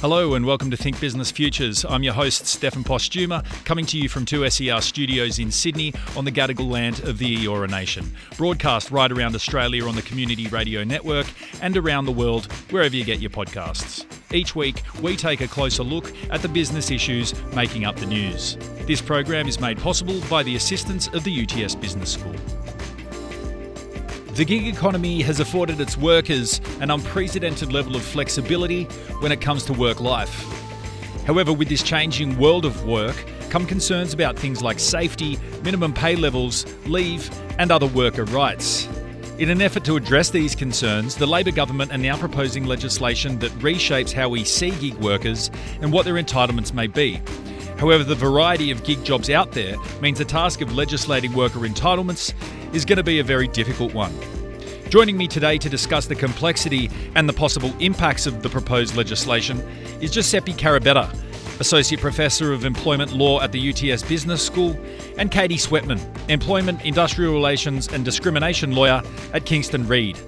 Hello and welcome to Think Business Futures. I'm your host, Stefan Postuma, coming to you from 2SER studios in Sydney on the Gadigal land of the Eora Nation. Broadcast right around Australia on the Community Radio Network and around the world wherever you get your podcasts. Each week, we take a closer look at the business issues making up the news. This program is made possible by the assistance of the UTS Business School. The gig economy has afforded its workers an unprecedented level of flexibility when it comes to work life. However, with this changing world of work come concerns about things like safety, minimum pay levels, leave, and other worker rights. In an effort to address these concerns, the Labor government are now proposing legislation that reshapes how we see gig workers and what their entitlements may be. However, the variety of gig jobs out there means the task of legislating worker entitlements is going to be a very difficult one. Joining me today to discuss the complexity and the possible impacts of the proposed legislation is Giuseppe Carabetta, Associate Professor of Employment Law at the UTS Business School, and Katie Sweatman, Employment, Industrial Relations and Discrimination Lawyer at Kingston Reid.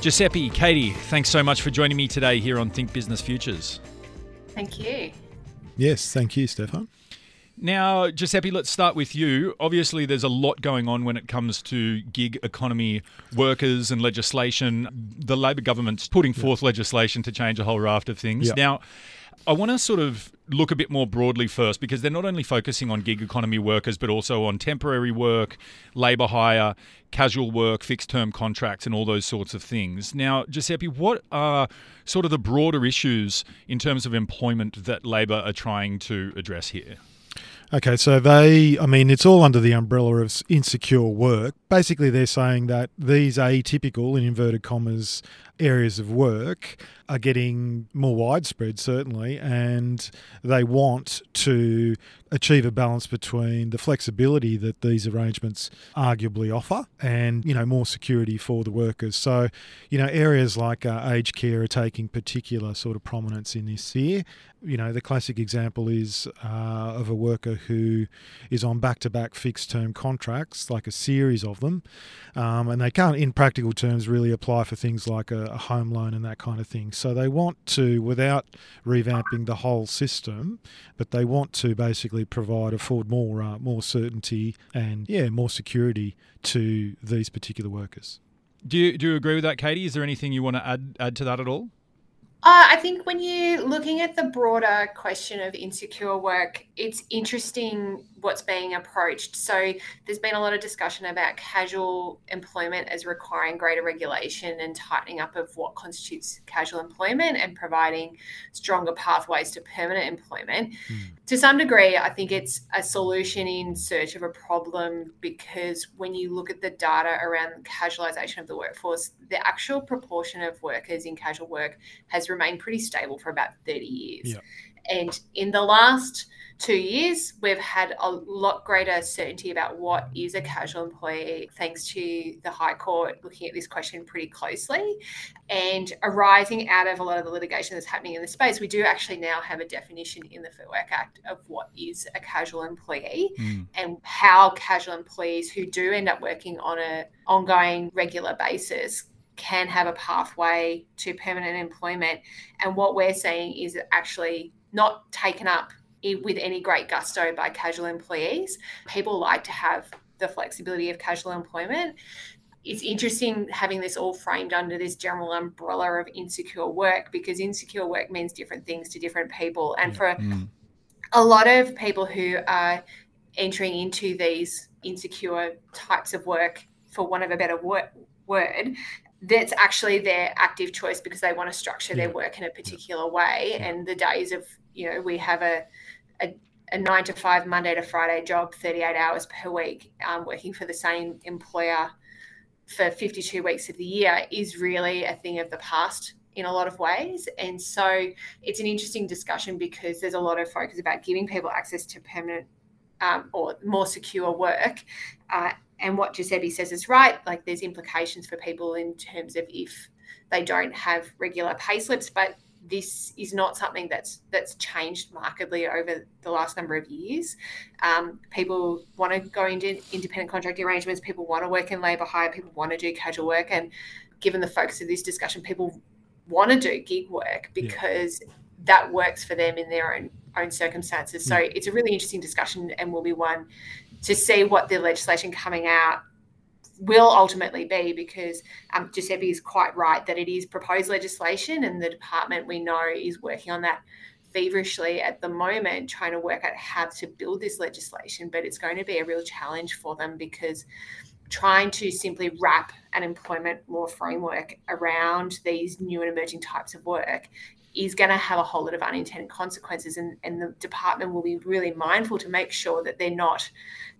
Giuseppe, Katie, thanks so much for joining me today here on Think Business Futures. Thank you. Yes, thank you, Stefan. Now, Giuseppe, let's start with you. Obviously, there's a lot going on when it comes to gig economy workers and legislation. The Labor government's putting forth legislation to change a whole raft of things. Now, I want to sort of look a bit more broadly first because they're not only focusing on gig economy workers, but also on temporary work, labour hire, casual work, fixed term contracts, and all those sorts of things. Now, Giuseppe, what are sort of the broader issues in terms of employment that Labor are trying to address here? Okay, so they, I mean, it's all under the umbrella of insecure work. Basically, they're saying that these atypical, in inverted commas, areas of work are getting more widespread, certainly, and they want to achieve a balance between the flexibility that these arrangements arguably offer and, you know, more security for the workers. So, you know, areas like uh, aged care are taking particular sort of prominence in this sphere. You know, the classic example is uh, of a worker who is on back to back fixed term contracts, like a series of them, um, and they can't, in practical terms, really apply for things like a, a home loan and that kind of thing. So they want to, without revamping the whole system, but they want to basically provide, afford more, uh, more certainty and, yeah, more security to these particular workers. Do you, do you agree with that, Katie? Is there anything you want to add, add to that at all? Uh, I think when you're looking at the broader question of insecure work, it's interesting what's being approached. So there's been a lot of discussion about casual employment as requiring greater regulation and tightening up of what constitutes casual employment and providing stronger pathways to permanent employment. Mm. To some degree, I think it's a solution in search of a problem because when you look at the data around casualisation of the workforce, the actual proportion of workers in casual work has remained pretty stable for about 30 years. Yeah. And in the last two years, we've had a lot greater certainty about what is a casual employee, thanks to the High Court looking at this question pretty closely. And arising out of a lot of the litigation that's happening in the space, we do actually now have a definition in the Fair Work Act of what is a casual employee mm. and how casual employees who do end up working on an ongoing, regular basis can have a pathway to permanent employment. And what we're seeing is actually not taken up with any great gusto by casual employees. People like to have the flexibility of casual employment. It's interesting having this all framed under this general umbrella of insecure work because insecure work means different things to different people. And for mm. a lot of people who are entering into these insecure types of work, for want of a better word, that's actually their active choice because they want to structure yeah. their work in a particular way. Yeah. And the days of, you know, we have a, a, a, nine to five, Monday to Friday job, 38 hours per week, um, working for the same employer for 52 weeks of the year is really a thing of the past in a lot of ways. And so it's an interesting discussion because there's a lot of focus about giving people access to permanent um, or more secure work. Uh, and what Giuseppe says is right. Like there's implications for people in terms of if they don't have regular pay slips, but this is not something that's that's changed markedly over the last number of years. Um, people want to go into independent contracting arrangements. People want to work in labour hire. People want to do casual work. And given the focus of this discussion, people want to do gig work because yeah that works for them in their own own circumstances. So mm. it's a really interesting discussion and will be one to see what the legislation coming out will ultimately be because um, Giuseppe is quite right that it is proposed legislation and the department we know is working on that feverishly at the moment trying to work out how to build this legislation but it's going to be a real challenge for them because trying to simply wrap an employment law framework around these new and emerging types of work is going to have a whole lot of unintended consequences and, and the department will be really mindful to make sure that they're not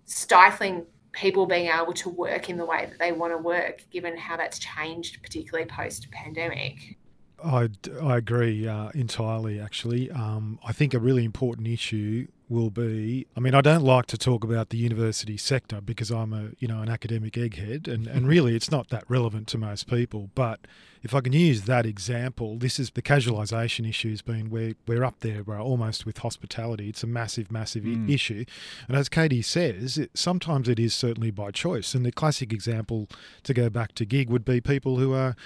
stifling people being able to work in the way that they want to work given how that's changed particularly post pandemic I, I agree uh, entirely, actually. Um, I think a really important issue will be I mean, I don't like to talk about the university sector because I'm a, you know, an academic egghead and, and really it's not that relevant to most people. But if I can use that example, this is the casualisation issue has been where we're up there, we're almost with hospitality. It's a massive, massive mm. issue. And as Katie says, it, sometimes it is certainly by choice. And the classic example to go back to gig would be people who are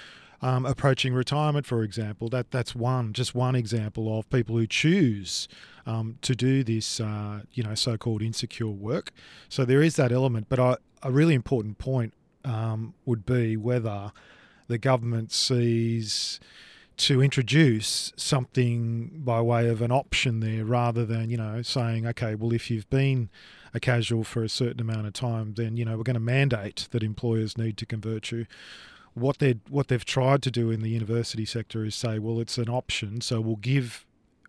um, approaching retirement, for example. That that's one, just one example of people who choose um, to do this, uh, you know, so-called insecure work. So there is that element, but I, a really important point um, would be whether the government sees to introduce something by way of an option there rather than you know saying okay well if you've been a casual for a certain amount of time then you know we're going to mandate that employers need to convert you what they what they've tried to do in the university sector is say, well, it's an option, so we'll give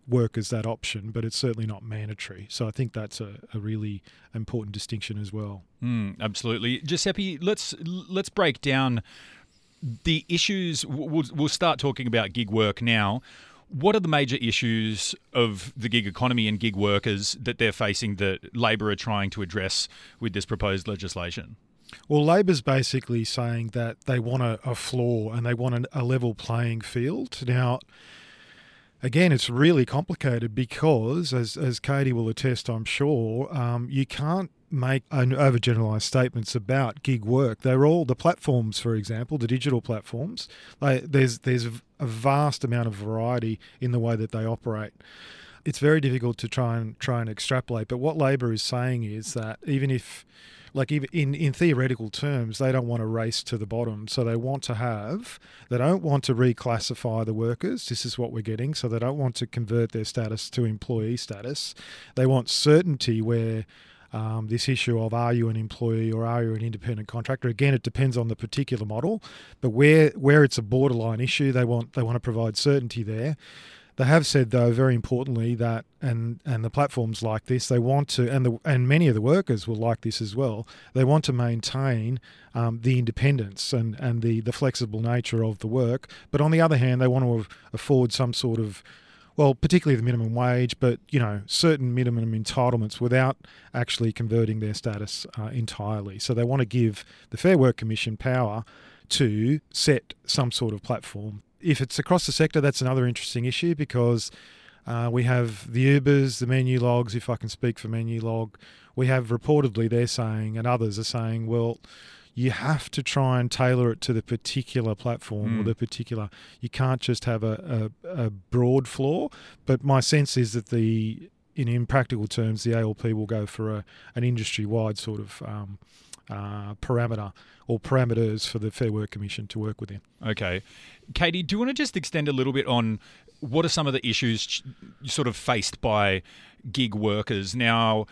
workers that option, but it's certainly not mandatory. So I think that's a, a really important distinction as well. Mm, absolutely, Giuseppe. Let's let's break down the issues. We'll, we'll start talking about gig work now. What are the major issues of the gig economy and gig workers that they're facing that Labor are trying to address with this proposed legislation? Well, Labor's basically saying that they want a, a floor and they want an, a level playing field. Now, again, it's really complicated because, as, as Katie will attest, I'm sure, um, you can't make overgeneralized statements about gig work. They're all the platforms, for example, the digital platforms. There's there's a vast amount of variety in the way that they operate. It's very difficult to try and try and extrapolate. But what Labor is saying is that even if like even in, in theoretical terms, they don't want to race to the bottom. So they want to have, they don't want to reclassify the workers. This is what we're getting. So they don't want to convert their status to employee status. They want certainty where um, this issue of are you an employee or are you an independent contractor? Again, it depends on the particular model, but where where it's a borderline issue, they want they want to provide certainty there. They have said, though, very importantly, that and and the platforms like this, they want to, and the and many of the workers will like this as well. They want to maintain um, the independence and and the the flexible nature of the work, but on the other hand, they want to afford some sort of well, particularly the minimum wage, but you know certain minimum entitlements without actually converting their status uh, entirely. So they want to give the Fair Work Commission power to set some sort of platform if it's across the sector, that's another interesting issue because uh, we have the Ubers, the Menulogs, if I can speak for Menulog. We have reportedly they're saying, and others are saying, well, you have to try and tailor it to the particular platform mm. or hmm. the particular. You can't just have a, a, a broad floor. But my sense is that the in, practical terms, the ALP will go for a, an industry wide sort of um, uh, parameter or parameters for the Fair Work Commission to work within. Okay. Katie, do you want to just extend a little bit on what are some of the issues sort of faced by gig workers? Now,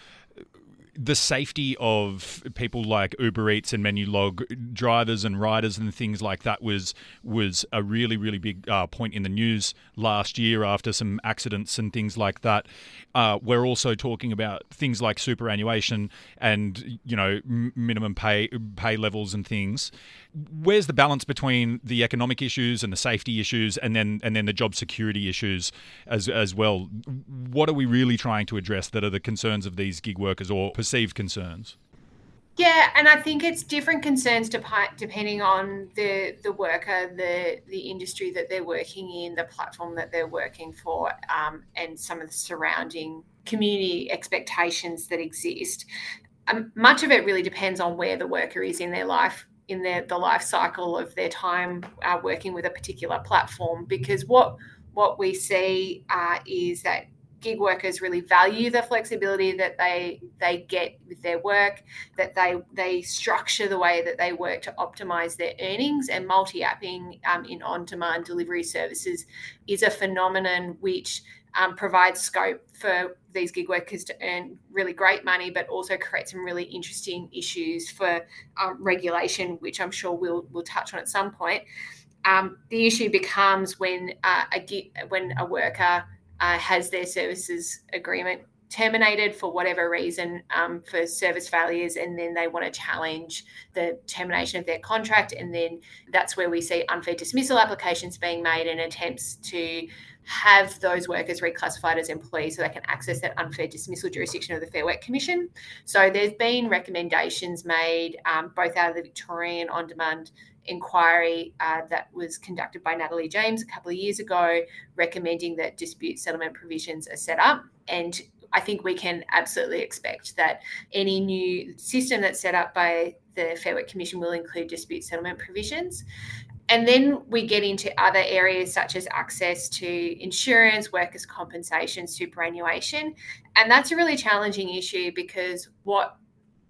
the safety of people like Uber Eats and Menulog drivers and riders and things like that was was a really really big uh, point in the news last year after some accidents and things like that. Uh, we're also talking about things like superannuation and you know minimum pay pay levels and things where's the balance between the economic issues and the safety issues and then and then the job security issues as as well what are we really trying to address that are the concerns of these gig workers or perceived concerns yeah, and I think it's different concerns depending on the the worker, the the industry that they're working in, the platform that they're working for, um, and some of the surrounding community expectations that exist. Um, much of it really depends on where the worker is in their life in their the life cycle of their time uh, working with a particular platform because what what we see uh, is that gig workers really value the flexibility that they they get with their work, that they they structure the way that they work to optimize their earnings, and multi-apping um, in on-demand delivery services is a phenomenon which um, provides scope for these gig workers to earn really great money, but also create some really interesting issues for um, regulation, which I'm sure we'll we'll touch on at some point. Um, the issue becomes when uh, a when a worker uh, has their services agreement terminated for whatever reason um, for service failures and then they want to challenge the termination of their contract and then that's where we see unfair dismissal applications being made and attempts to have those workers reclassified as employees so they can access that unfair dismissal jurisdiction of the Fair Work Commission. So there's been recommendations made um, both out of the Victorian on demand inquiry uh, that was conducted by Natalie James a couple of years ago, recommending that dispute settlement provisions are set up. And I think we can absolutely expect that any new system that's set up by the Fair Work Commission will include dispute settlement provisions. And then we get into other areas such as access to insurance, workers' compensation, superannuation. And that's a really challenging issue because what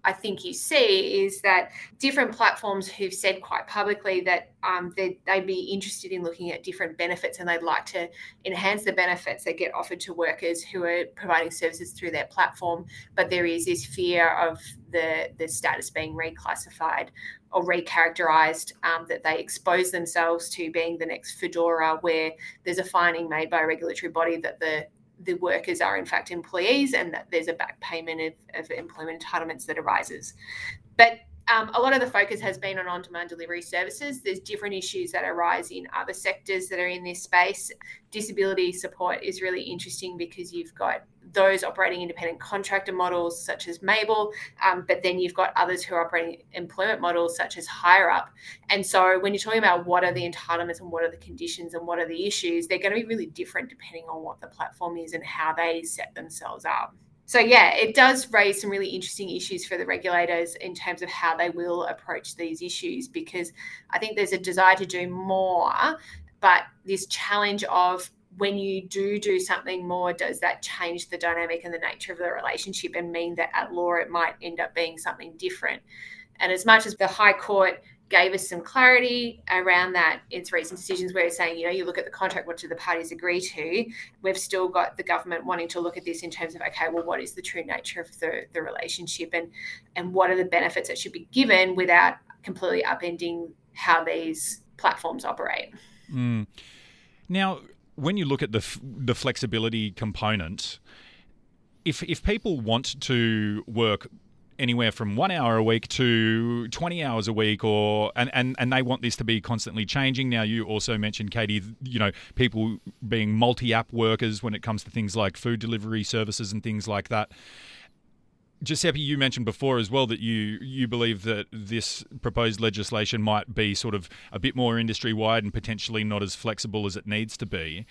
I think you see is that different platforms who've said quite publicly that um, they'd, they'd, be interested in looking at different benefits and they'd like to enhance the benefits that get offered to workers who are providing services through their platform. But there is this fear of the, the status being reclassified or recharacterized, um, that they expose themselves to being the next Foodora where there's a finding made by a regulatory body that the the workers are in fact employees and that there's a back payment of, of employment entitlements that arises. But um, a lot of the focus has been on on demand delivery services. There's different issues that arise in other sectors that are in this space. Disability support is really interesting because you've got those operating independent contractor models, such as Mable, um, but then you've got others who are operating employment models, such as HireUp. And so when you're talking about what are the entitlements and what are the conditions and what are the issues, they're going to be really different depending on what the platform is and how they set themselves up so yeah, it does raise some really interesting issues for the regulators in terms of how they will approach these issues because I think there's a desire to do more, but this challenge of when you do do something more, does that change the dynamic and the nature of the relationship and mean that at law it might end up being something different? And as much as the High Court gave us some clarity around that its recent decisions where it's saying, you know, you look at the contract, what do the parties agree to? We've still got the government wanting to look at this in terms of, okay, well, what is the true nature of the, the relationship and and what are the benefits that should be given without completely upending how these platforms operate. Mm. Now, when you look at the the flexibility component, if if people want to work anywhere from one hour a week to 20 hours a week or and, and and they want this to be constantly changing. Now you also mentioned katie you know people being multi-app workers when it comes to things like food delivery services and things like that Giuseppe, you mentioned before as well that you you believe that this proposed legislation might be sort of a bit more industry wide and potentially not as flexible as it needs to be.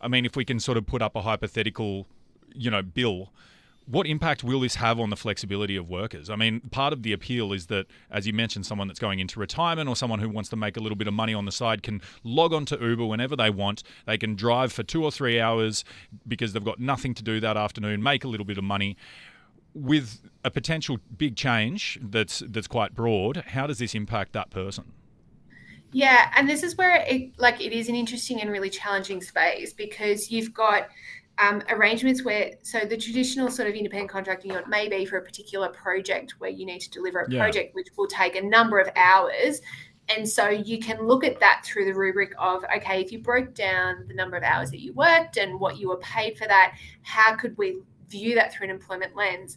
I mean, if we can sort of put up a hypothetical, you know, bill what impact will this have on the flexibility of workers? I mean, part of the appeal is that, as you mentioned, someone that's going into retirement or someone who wants to make a little bit of money on the side can log on to Uber whenever they want. They can drive for two or three hours because they've got nothing to do that afternoon, make a little bit of money. With a potential big change that's that's quite broad, how does this impact that person? Yeah, and this is where it like it is an interesting and really challenging space because you've got um, arrangements where so the traditional sort of independent contracting may be for a particular project where you need to deliver a yeah. project which will take a number of hours and so you can look at that through the rubric of okay if you broke down the number of hours that you worked and what you were paid for that how could we view that through an employment lens.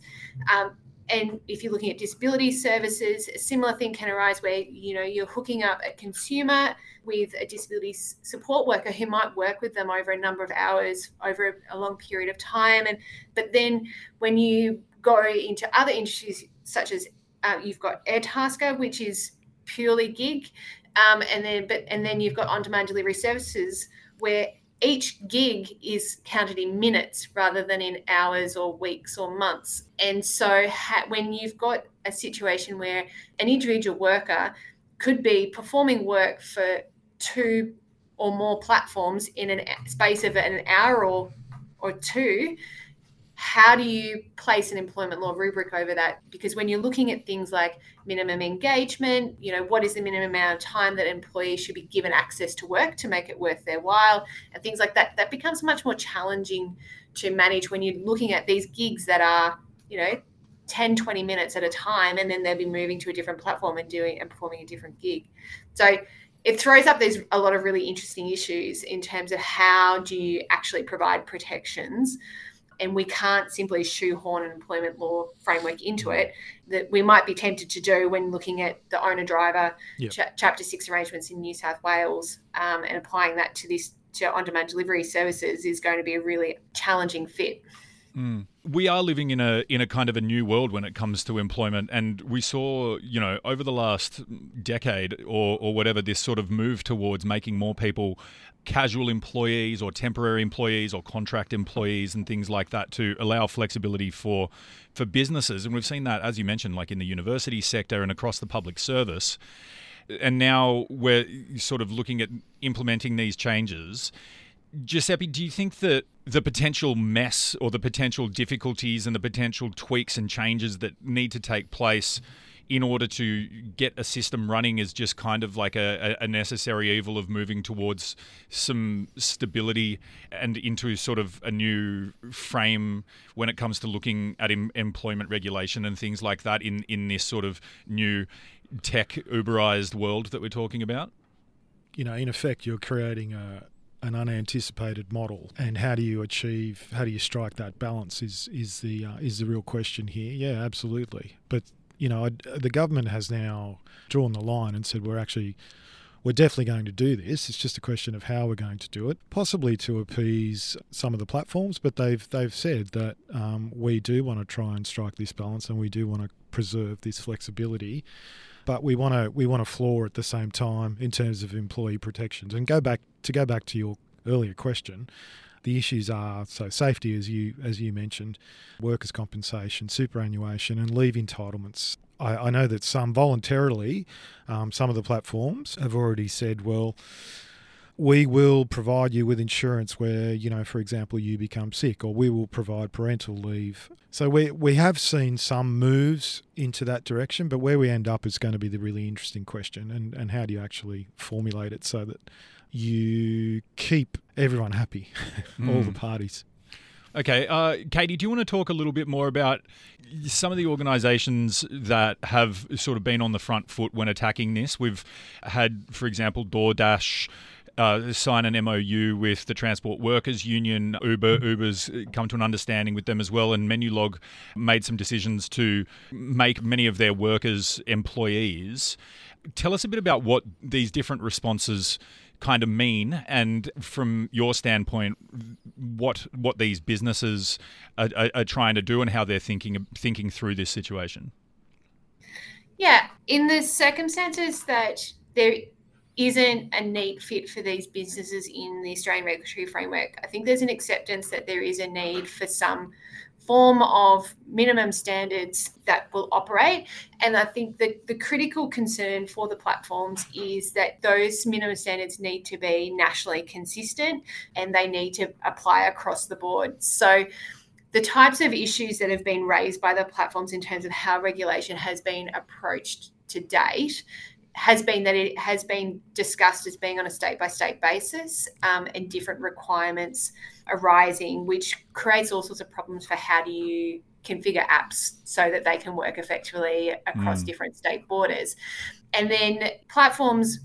Um, and if you're looking at disability services a similar thing can arise where you know you're hooking up a consumer with a disability support worker who might work with them over a number of hours over a long period of time. And but then when you go into other industries such as uh, you've got Airtasker which is purely gig um, and then but and then you've got on-demand delivery services where each gig is counted in minutes rather than in hours or weeks or months. And so, ha- when you've got a situation where an individual worker could be performing work for two or more platforms in a space of an hour or or two how do you place an employment law rubric over that? Because when you're looking at things like minimum engagement you know what is the minimum amount of time that employees should be given access to work to make it worth their while and things like that that becomes much more challenging to manage when you're looking at these gigs that are you know 10 20 minutes at a time and then they'll be moving to a different platform and doing and performing a different gig. So it throws up these a lot of really interesting issues in terms of how do you actually provide protections and we can't simply shoehorn an employment law framework into it that we might be tempted to do when looking at the owner driver yep. ch- chapter 6 arrangements in new south wales um, and applying that to this to on-demand delivery services is going to be a really challenging fit Mm. We are living in a in a kind of a new world when it comes to employment, and we saw, you know, over the last decade or or whatever, this sort of move towards making more people casual employees or temporary employees or contract employees and things like that to allow flexibility for for businesses. And we've seen that as you mentioned like in the university sector and across the public service. And now we're sort of looking at implementing these changes Giuseppe, do you think that the potential mess or the potential difficulties and the potential tweaks and changes that need to take place in order to get a system running is just kind of like a, a necessary evil of moving towards some stability and into sort of a new frame when it comes to looking at em- employment regulation and things like that in, in this sort of new tech Uberized world that we're talking about? You know, in effect, you're creating a, an unanticipated model, and how do you achieve, how do you strike that balance? Is is the uh, is the real question here? Yeah, absolutely. But you know, the government has now drawn the line and said we're actually we're definitely going to do this. It's just a question of how we're going to do it, possibly to appease some of the platforms. But they've they've said that um, we do want to try and strike this balance, and we do want to preserve this flexibility but we want to we want to floor at the same time in terms of employee protections. And go back to go back to your earlier question, the issues are so safety, as you as you mentioned, workers' compensation, superannuation, and leave entitlements. I, I know that some voluntarily, um, some of the platforms have already said, well we will provide you with insurance where, you know, for example, you become sick, or we will provide parental leave. So we, we have seen some moves into that direction, but where we end up is going to be the really interesting question and, and how do you actually formulate it so that you keep everyone happy, all the hmm. parties. Okay, uh, Katie, do you want to talk a little bit more about some of the organisations that have sort of been on the front foot when attacking this? We've had, for example, DoorDash uh, sign an MOU with the Transport Workers Union. Uber, Uber's come to an understanding with them as well, and Menulog made some decisions to make many of their workers employees. Tell us a bit about what these different responses kind of mean, and from your standpoint, what what these businesses are, are, are trying to do and how they're thinking thinking through this situation. Yeah, in the circumstances that there isn't a neat fit for these businesses in the Australian regulatory framework. I think there's an acceptance that there is a need for some form of minimum standards that will operate. And I think that the critical concern for the platforms is that those minimum standards need to be nationally consistent and they need to apply across the board. So the types of issues that have been raised by the platforms in terms of how regulation has been approached to date has been that it has been discussed as being on a state by state basis um, and different requirements arising, which creates all sorts of problems for how do you configure apps so that they can work effectively across mm. different state borders. And then platforms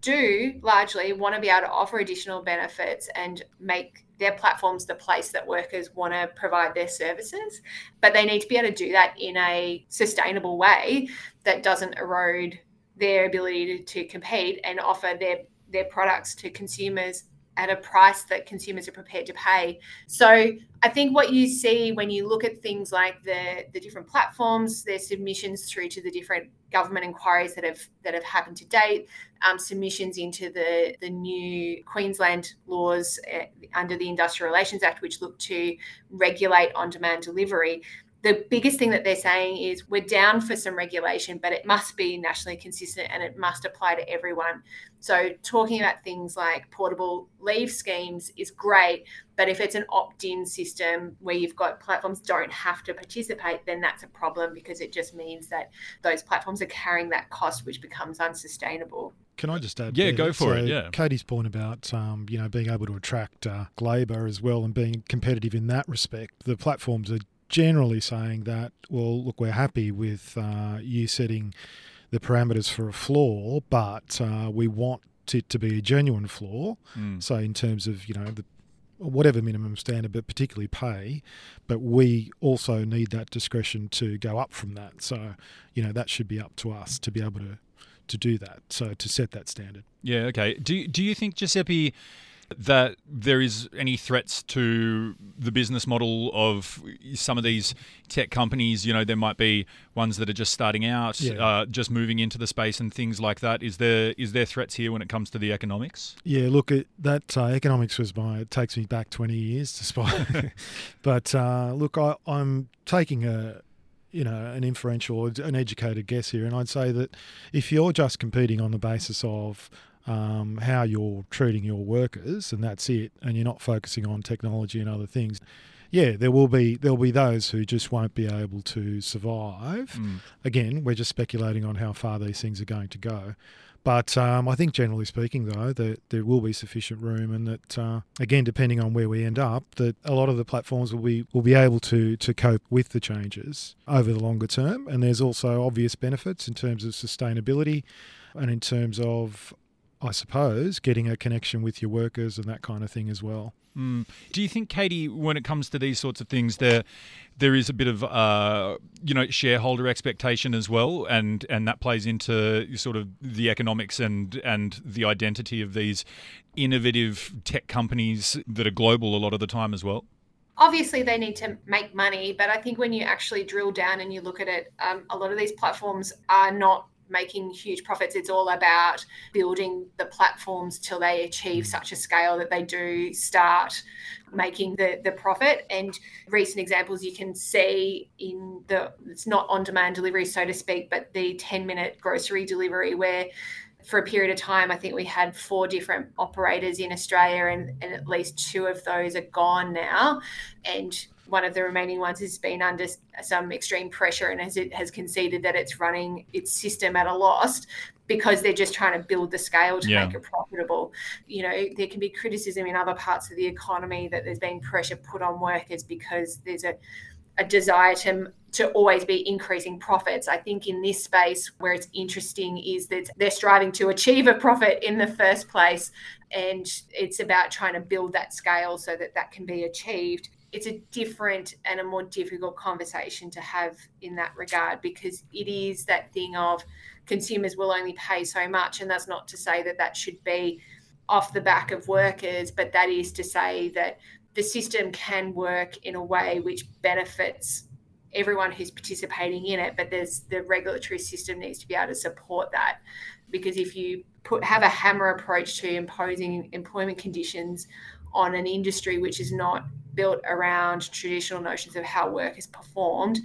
do largely want to be able to offer additional benefits and make their platforms the place that workers want to provide their services but they need to be able to do that in a sustainable way that doesn't erode their ability to, to compete and offer their their products to consumers at a price that consumers are prepared to pay. So I think what you see when you look at things like the the different platforms, their submissions through to the different government inquiries that have that have happened to date, um, submissions into the the new Queensland laws uh, under the Industrial Relations Act, which look to regulate on demand delivery the biggest thing that they're saying is we're down for some regulation, but it must be nationally consistent and it must apply to everyone. So, talking about things like portable leave schemes is great, but if it's an opt in system where you've got platforms don't have to participate, then that's a problem because it just means that those platforms are carrying that cost, which becomes unsustainable. Can I just add? Yeah, go for so it. Yeah, Katie's point about um, you know being able to attract uh, labour as well and being competitive in that respect. The platforms are generally saying that, well, look, we're happy with uh, you setting the parameters for a floor, but uh, we want it to be a genuine floor. Mm. So in terms of you know the whatever minimum standard, but particularly pay. But we also need that discretion to go up from that. So you know that should be up to us to be able to to do that. So to set that standard. Yeah. Okay. Do Do you think Giuseppe? That there is any threats to the business model of some of these tech companies. You know, there might be ones that are just starting out, Yeah. uh, just moving into the space and things like that. Is there is there threats here when it comes to the economics? Yeah, look, it, that uh, economics was my. It takes me back twenty years, to despite. but uh, look, I, I'm taking a, you know, an inferential, an educated guess here, and I'd say that if you're just competing on the basis of um, how you're treating your workers, and that's it, and you're not focusing on technology and other things. Yeah, there will be there'll be those who just won't be able to survive. Mm. Again, we're just speculating on how far these things are going to go. But um, I think, generally speaking, though, that there will be sufficient room, and that uh, again, depending on where we end up, that a lot of the platforms will be will be able to to cope with the changes over the longer term. And there's also obvious benefits in terms of sustainability, and in terms of, I suppose, getting a connection with your workers and that kind of thing as well. Mm. Do you think, Katie, when it comes to these sorts of things, there there is a bit of uh, you know shareholder expectation as well, and and that plays into sort of the economics and and the identity of these innovative tech companies that are global a lot of the time as well. obviously they need to make money but i think when you actually drill down and you look at it um, a lot of these platforms are not making huge profits. It's all about building the platforms till they achieve mm. such a scale that they do start making the the profit. And recent examples you can see in the it's not on demand delivery so to speak but the 10 minute grocery delivery where for a period of time, I think we had four different operators in Australia, and, and at least two of those are gone now. And one of the remaining ones has been under some extreme pressure and has, it has conceded that it's running its system at a loss because they're just trying to build the scale to Yeah. make it profitable. You know, there can be criticism in other parts of the economy that there's been pressure put on workers because there's a a desire to to always be increasing profits. I think in this space where it's interesting is that they're striving to achieve a profit in the first place and it's about trying to build that scale so that that can be achieved. It's a different and a more difficult conversation to have in that regard because it is that thing of consumers will only pay so much and that's not to say that that should be off the back of workers but that is to say that the system can work in a way which benefits everyone who's participating in it but there's the regulatory system needs to be able to support that. Because if you put have a hammer approach to imposing employment conditions on an industry which is not built around traditional notions of how work is performed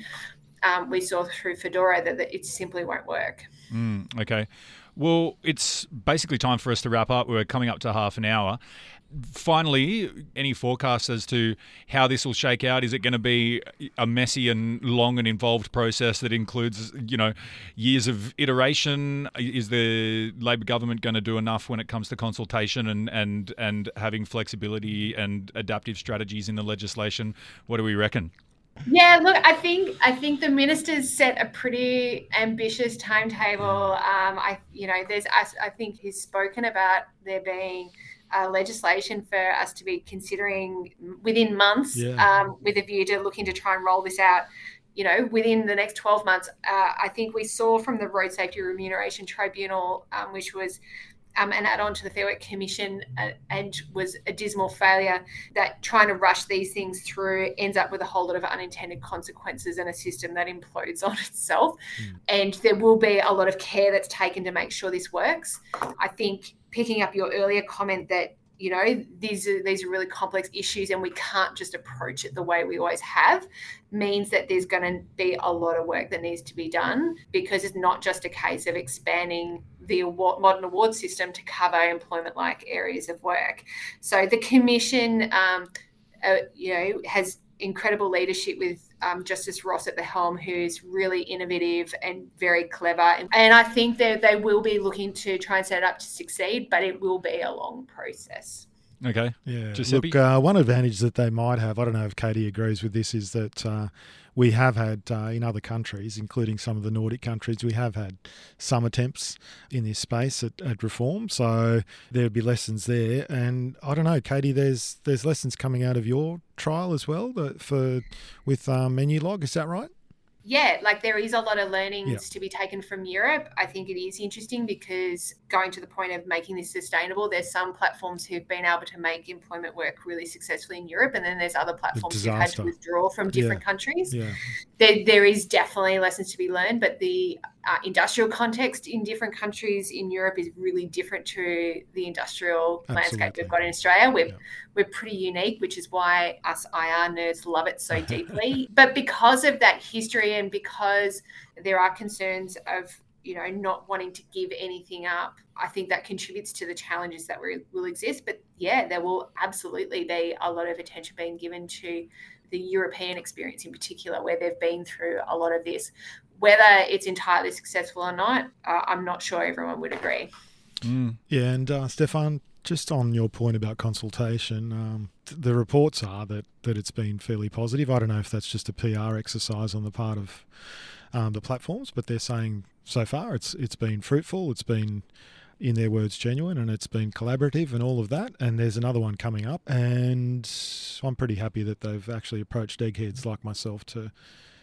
um, we saw through Foodora that, that it simply won't work Mm, okay. Well, it's basically time for us to wrap up. We're coming up to half an hour. Finally, any forecasts as to how this will shake out? Is it going to be a messy and long and involved process that includes, you know, years of iteration? Is the Labor government going to do enough when it comes to consultation and and and having flexibility and adaptive strategies in the legislation? What do we reckon? Yeah, look, I think I think the ministers set a pretty ambitious timetable. Um, I, you know, there's I, I think he's spoken about there being uh, legislation for us to be considering within months, Yeah. um, with a view to looking to try and roll this out. You know, within the next 12 months, uh, I think we saw from the Road Safety Remuneration Tribunal, um, which was um, an add-on to the Fair Work Commission uh, and was a dismal failure that trying to rush these things through ends up with a whole lot of unintended consequences and a system that implodes on itself. Mm. And there will be a lot of care that's taken to make sure this works. I think picking up your earlier comment that you know these are these are really complex issues and we can't just approach it the way we always have means that there's going to be a lot of work that needs to be done because it's not just a case of expanding the award, modern award system to cover employment like areas of work. So the commission um, uh, you know has incredible leadership with um, Justice Ross at the helm, who's really innovative and very clever. And, and I think that they will be looking to try and set it up to succeed, but it will be a long process. Okay. Yeah. Giuseppe? Look, uh, one advantage that they might have, I don't know if Katie agrees with this, is that uh, we have had uh, in other countries, including some of the Nordic countries, we have had some attempts in this space at, at reform. So there would be lessons there. And I don't know, Katie, there's there's lessons coming out of your trial as well for with um, Menulog. Is that right? Yeah, like there is a lot of learnings yeah. to be taken from Europe. I think it is interesting because going to the point of making this sustainable, there's some platforms who've been able to make employment work really successfully in Europe, and then there's other platforms who've had to withdraw from different yeah. countries. Yeah. There, there is definitely lessons to be learned, but the uh, industrial context in different countries in Europe is really different to the industrial Absolutely. landscape we've got in Australia. We're yeah. we're pretty unique, which is why us IR nerds love it so deeply. but because of that history and because there are concerns of you know not wanting to give anything up, I think that contributes to the challenges that we, will exist. But yeah, there will absolutely be a lot of attention being given to the European experience in particular, where they've been through a lot of this. Whether it's entirely successful or not, uh, I'm not sure everyone would agree. Mm. Yeah, and uh, Stefan, just on your point about consultation, um, the reports are that, that it's been fairly positive. I don't know if that's just a PR exercise on the part of um, the platforms, but they're saying so far it's it's been fruitful. It's been in their words, genuine and it's been collaborative and all of that. And there's another one coming up, and I'm pretty happy that they've actually approached eggheads like myself to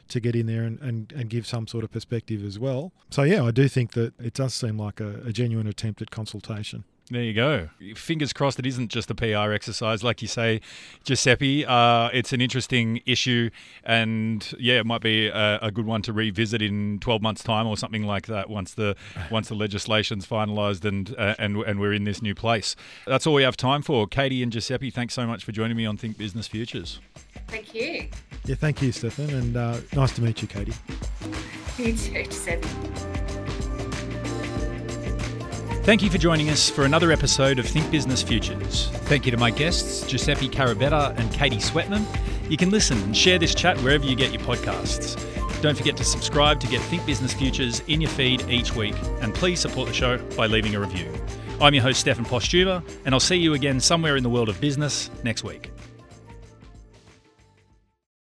to get in there and, and, and give some sort of perspective as well. So yeah, I do think that it does seem like a, a genuine attempt at consultation. There you go. Fingers crossed it isn't just a PR exercise, like you say, Giuseppe. Uh, it's an interesting issue, and yeah, it might be a, a, good one to revisit in 12 months' time or something like that. Once the once the legislation's finalised and uh, and and we're in this new place. That's all we have time for. Katie and Giuseppe, thanks so much for joining me on Think Business Futures. Thank you. Yeah, thank you, Stefan, and uh, nice to meet you, Katie. You too, Giuseppe. Thank you for joining us for another episode of Think Business Futures. Thank you to my guests, Giuseppe Carabetta and Katie Sweatman. You can listen and share this chat wherever you get your podcasts. Don't forget to subscribe to get Think Business Futures in your feed each week, and please support the show by leaving a review. I'm your host, Stefan Postuma, and I'll see you again somewhere in the world of business next week.